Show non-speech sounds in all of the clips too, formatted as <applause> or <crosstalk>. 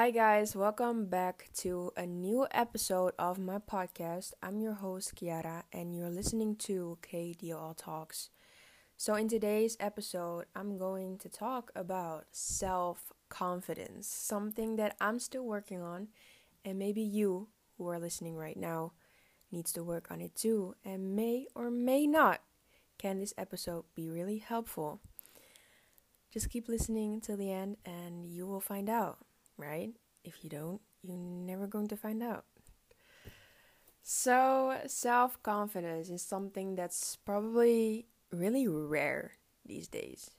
Hi, guys, welcome back to a new episode of my podcast. I'm your host, Kiara, and you're listening to KDL Talks. So, in today's episode, I'm going to talk about self confidence, something that I'm still working on, and maybe you who are listening right now needs to work on it too, and may or may not can this episode be really helpful. Just keep listening till the end and you will find out right? If you don't, you're never going to find out. So, self confidence is something that's probably really rare these days.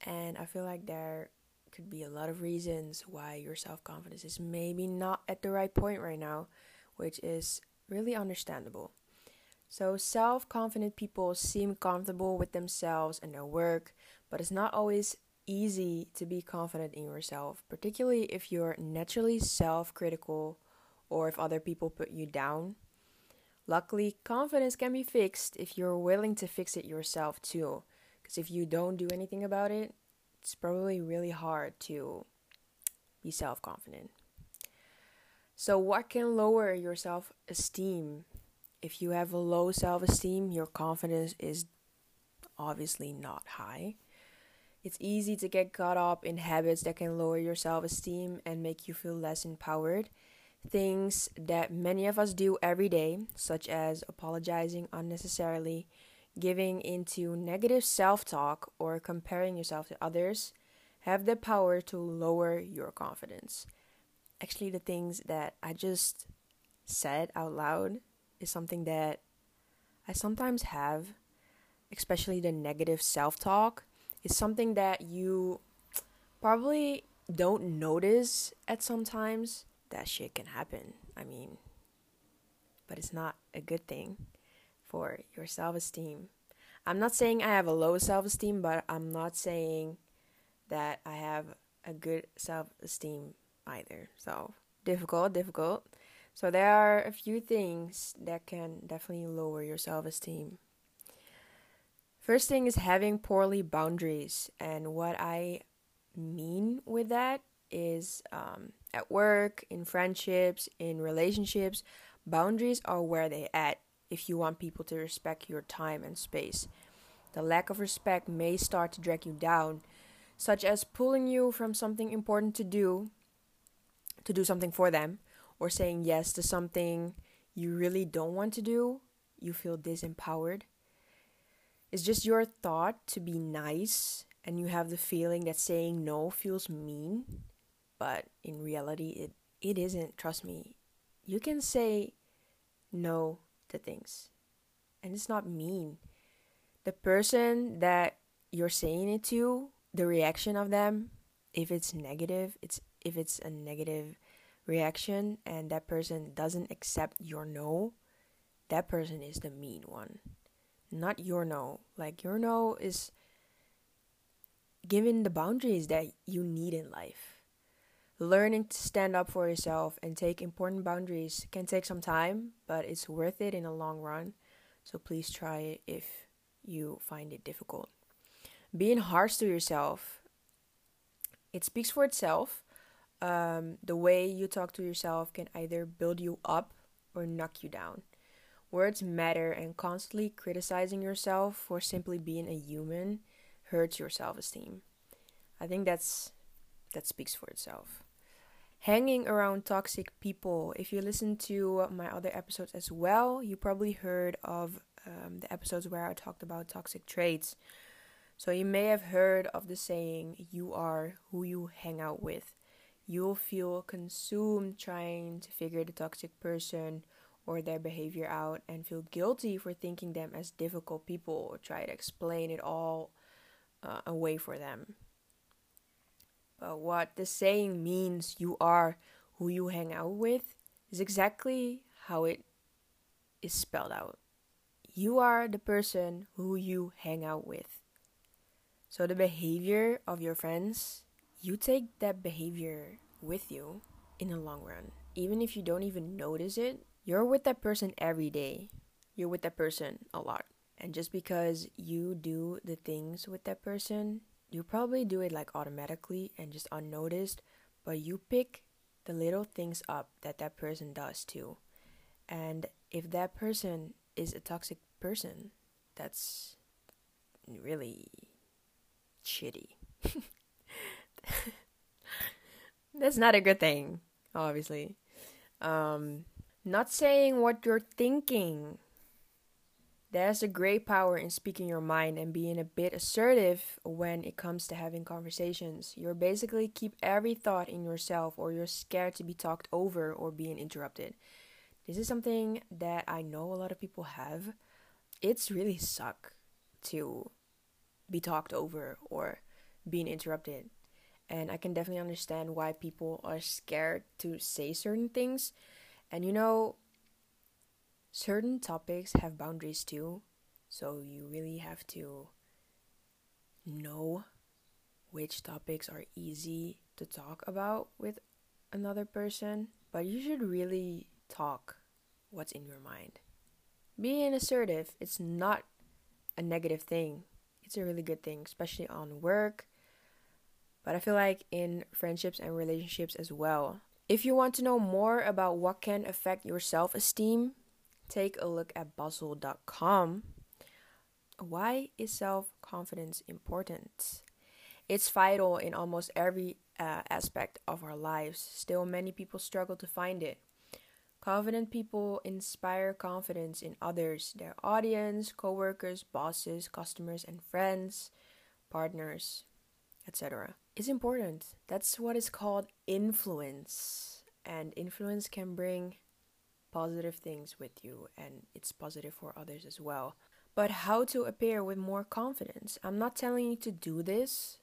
And I feel like there could be a lot of reasons why your self confidence is maybe not at the right point right now, which is really understandable. So, self confident people seem comfortable with themselves and their work, but it's not always easy to be confident in yourself, particularly if you're naturally self critical or if other people put you down. Luckily, confidence can be fixed if you're willing to fix it yourself too. Because if you don't do anything about it, it's probably really hard to be self confident. So, what can lower your self esteem? If you have a low self esteem, your confidence is obviously not high. It's easy to get caught up in habits that can lower your self esteem and make you feel less empowered. Things that many of us do every day, such as apologizing unnecessarily, giving into negative self talk, or comparing yourself to others, have the power to lower your confidence. Actually, the things that I just said out loud is something that I sometimes have, especially the negative self talk is something that you probably don't notice at sometimes that shit can happen. I mean, but it's not a good thing for your self esteem. I'm not saying I have a low self esteem, but I'm not saying that I have a good self esteem either. So, difficult, difficult. So, there are a few things that can definitely lower your self esteem. First thing is having poorly boundaries, and what I mean with that is um, at work, in friendships, in relationships, boundaries are where they at if you want people to respect your time and space. The lack of respect may start to drag you down, such as pulling you from something important to do, to do something for them, or saying yes to something you really don't want to do. You feel disempowered it's just your thought to be nice and you have the feeling that saying no feels mean, but in reality it it isn't, trust me. You can say no to things. And it's not mean. The person that you're saying it to, the reaction of them, if it's negative, it's if it's a negative reaction and that person doesn't accept your no, that person is the mean one not your no. Like your no is given the boundaries that you need in life. Learning to stand up for yourself and take important boundaries can take some time, but it's worth it in the long run. So please try it if you find it difficult. Being harsh to yourself, it speaks for itself. Um, the way you talk to yourself can either build you up or knock you down. Words matter, and constantly criticizing yourself for simply being a human hurts your self esteem. I think that's that speaks for itself. Hanging around toxic people. If you listen to my other episodes as well, you probably heard of um, the episodes where I talked about toxic traits. So you may have heard of the saying, you are who you hang out with. You'll feel consumed trying to figure the toxic person or their behavior out and feel guilty for thinking them as difficult people or try to explain it all uh, away for them. But what the saying means you are who you hang out with is exactly how it is spelled out. You are the person who you hang out with. So the behavior of your friends, you take that behavior with you in the long run. Even if you don't even notice it, you're with that person every day. You're with that person a lot. And just because you do the things with that person, you probably do it like automatically and just unnoticed, but you pick the little things up that that person does too. And if that person is a toxic person, that's really shitty. <laughs> that's not a good thing, obviously. Um, not saying what you're thinking. There's a great power in speaking your mind and being a bit assertive when it comes to having conversations. You're basically keep every thought in yourself or you're scared to be talked over or being interrupted. This is something that I know a lot of people have. It's really suck to be talked over or being interrupted. And I can definitely understand why people are scared to say certain things. And you know, certain topics have boundaries too. So you really have to know which topics are easy to talk about with another person. But you should really talk what's in your mind. Being assertive, it's not a negative thing. It's a really good thing, especially on work. But I feel like in friendships and relationships as well. If you want to know more about what can affect your self esteem, take a look at bustle.com. Why is self confidence important? It's vital in almost every uh, aspect of our lives. Still, many people struggle to find it. Confident people inspire confidence in others, their audience, coworkers, bosses, customers, and friends, partners, etc. It's important. That's what is called influence. And influence can bring positive things with you, and it's positive for others as well. But how to appear with more confidence? I'm not telling you to do this.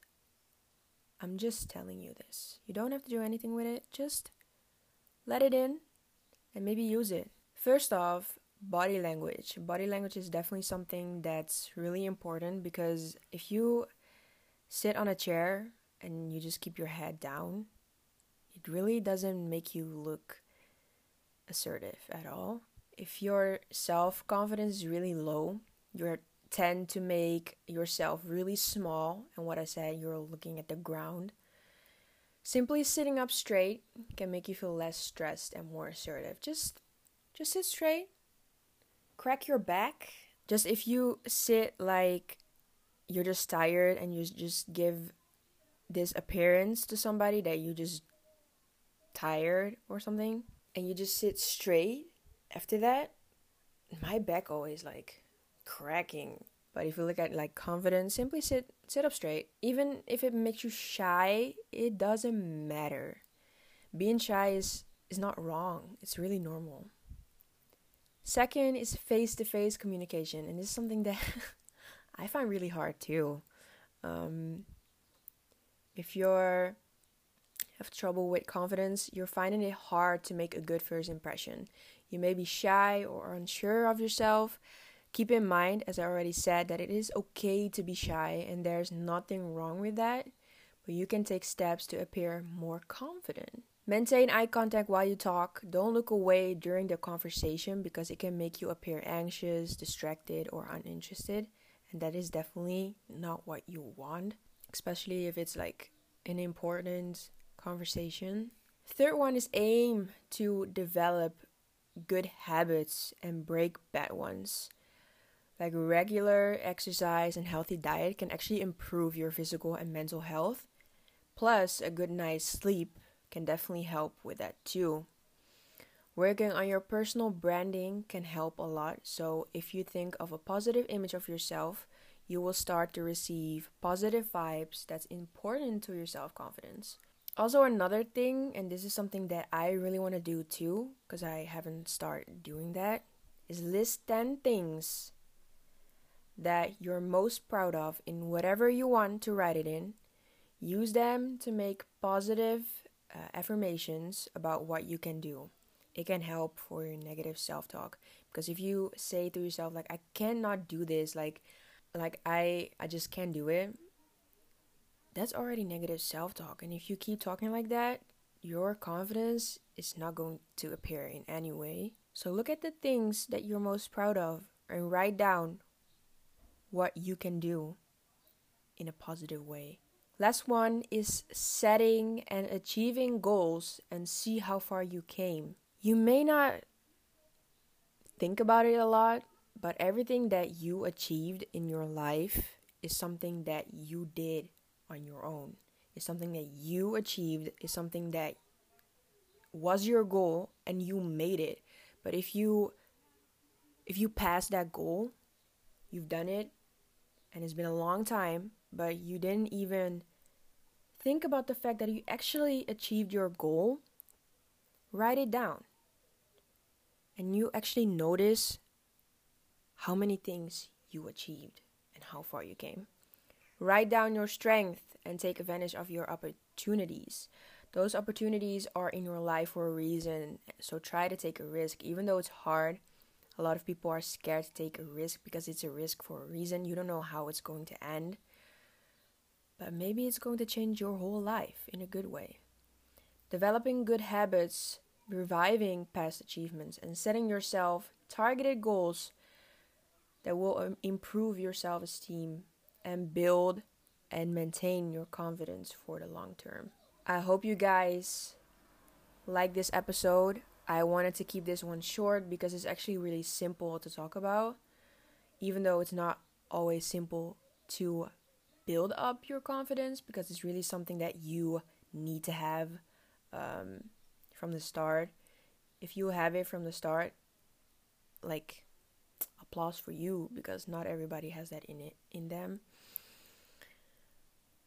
I'm just telling you this. You don't have to do anything with it. Just let it in and maybe use it. First off, body language. Body language is definitely something that's really important because if you sit on a chair and you just keep your head down, it really doesn't make you look assertive at all. If your self confidence is really low, you tend to make yourself really small. And what I said, you're looking at the ground. Simply sitting up straight can make you feel less stressed and more assertive. Just just sit straight. Crack your back. Just if you sit like you're just tired and you just give this appearance to somebody that you just tired or something and you just sit straight after that my back always like cracking but if you look at like confidence, simply sit sit up straight. Even if it makes you shy, it doesn't matter. Being shy is is not wrong. It's really normal. Second is face-to-face communication, and this is something that <laughs> I find really hard too. Um, if you're have trouble with confidence, you're finding it hard to make a good first impression. You may be shy or unsure of yourself, Keep in mind, as I already said, that it is okay to be shy and there's nothing wrong with that, but you can take steps to appear more confident. Maintain eye contact while you talk. Don't look away during the conversation because it can make you appear anxious, distracted, or uninterested, and that is definitely not what you want, especially if it's like an important conversation. Third one is aim to develop good habits and break bad ones. Like regular exercise and healthy diet can actually improve your physical and mental health. Plus, a good night's sleep can definitely help with that too. Working on your personal branding can help a lot. So, if you think of a positive image of yourself, you will start to receive positive vibes that's important to your self confidence. Also, another thing, and this is something that I really want to do too, because I haven't started doing that, is list 10 things that you're most proud of in whatever you want to write it in. Use them to make positive uh, affirmations about what you can do. It can help for your negative self-talk because if you say to yourself like I cannot do this, like like I I just can't do it, that's already negative self-talk. And if you keep talking like that, your confidence is not going to appear in any way. So look at the things that you're most proud of and write down what you can do in a positive way. Last one is setting and achieving goals and see how far you came. You may not think about it a lot, but everything that you achieved in your life is something that you did on your own. It's something that you achieved, is something that was your goal and you made it. But if you if you pass that goal, you've done it and it's been a long time, but you didn't even think about the fact that you actually achieved your goal, write it down. And you actually notice how many things you achieved and how far you came. Write down your strength and take advantage of your opportunities. Those opportunities are in your life for a reason, so try to take a risk. Even though it's hard, a lot of people are scared to take a risk because it's a risk for a reason. You don't know how it's going to end, but maybe it's going to change your whole life in a good way. Developing good habits, reviving past achievements, and setting yourself targeted goals that will um, improve your self esteem and build and maintain your confidence for the long term. I hope you guys like this episode. I wanted to keep this one short because it's actually really simple to talk about, even though it's not always simple to build up your confidence because it's really something that you need to have um, from the start. If you have it from the start, like applause for you because not everybody has that in it in them.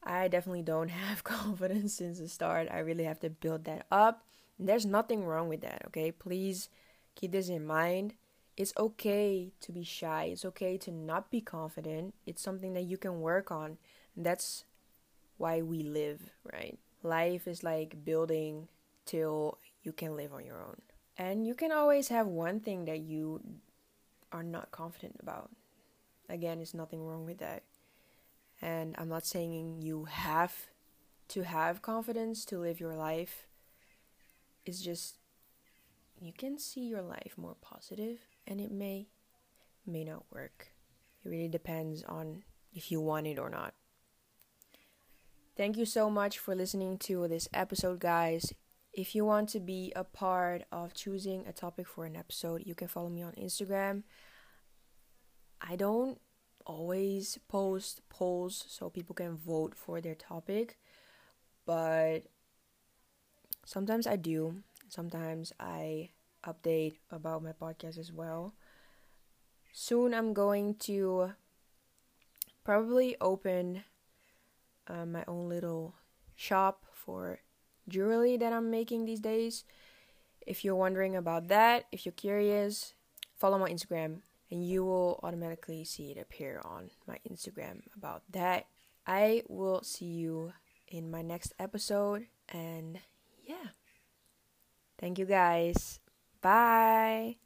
I definitely don't <laughs> have <laughs> confidence since the start. I really have to build that up. And there's nothing wrong with that, okay? Please keep this in mind. It's okay to be shy. It's okay to not be confident. It's something that you can work on. And that's why we live, right? Life is like building till you can live on your own. And you can always have one thing that you are not confident about. Again, there's nothing wrong with that. And I'm not saying you have to have confidence to live your life. It's just you can see your life more positive and it may may not work. It really depends on if you want it or not. Thank you so much for listening to this episode, guys. If you want to be a part of choosing a topic for an episode, you can follow me on Instagram. I don't always post polls so people can vote for their topic, but sometimes I do. Sometimes I update about my podcast as well. Soon I'm going to probably open uh, my own little shop for jewelry that I'm making these days. If you're wondering about that, if you're curious, follow my Instagram and you will automatically see it appear on my Instagram about that. I will see you in my next episode and yeah. Thank you guys. Bye.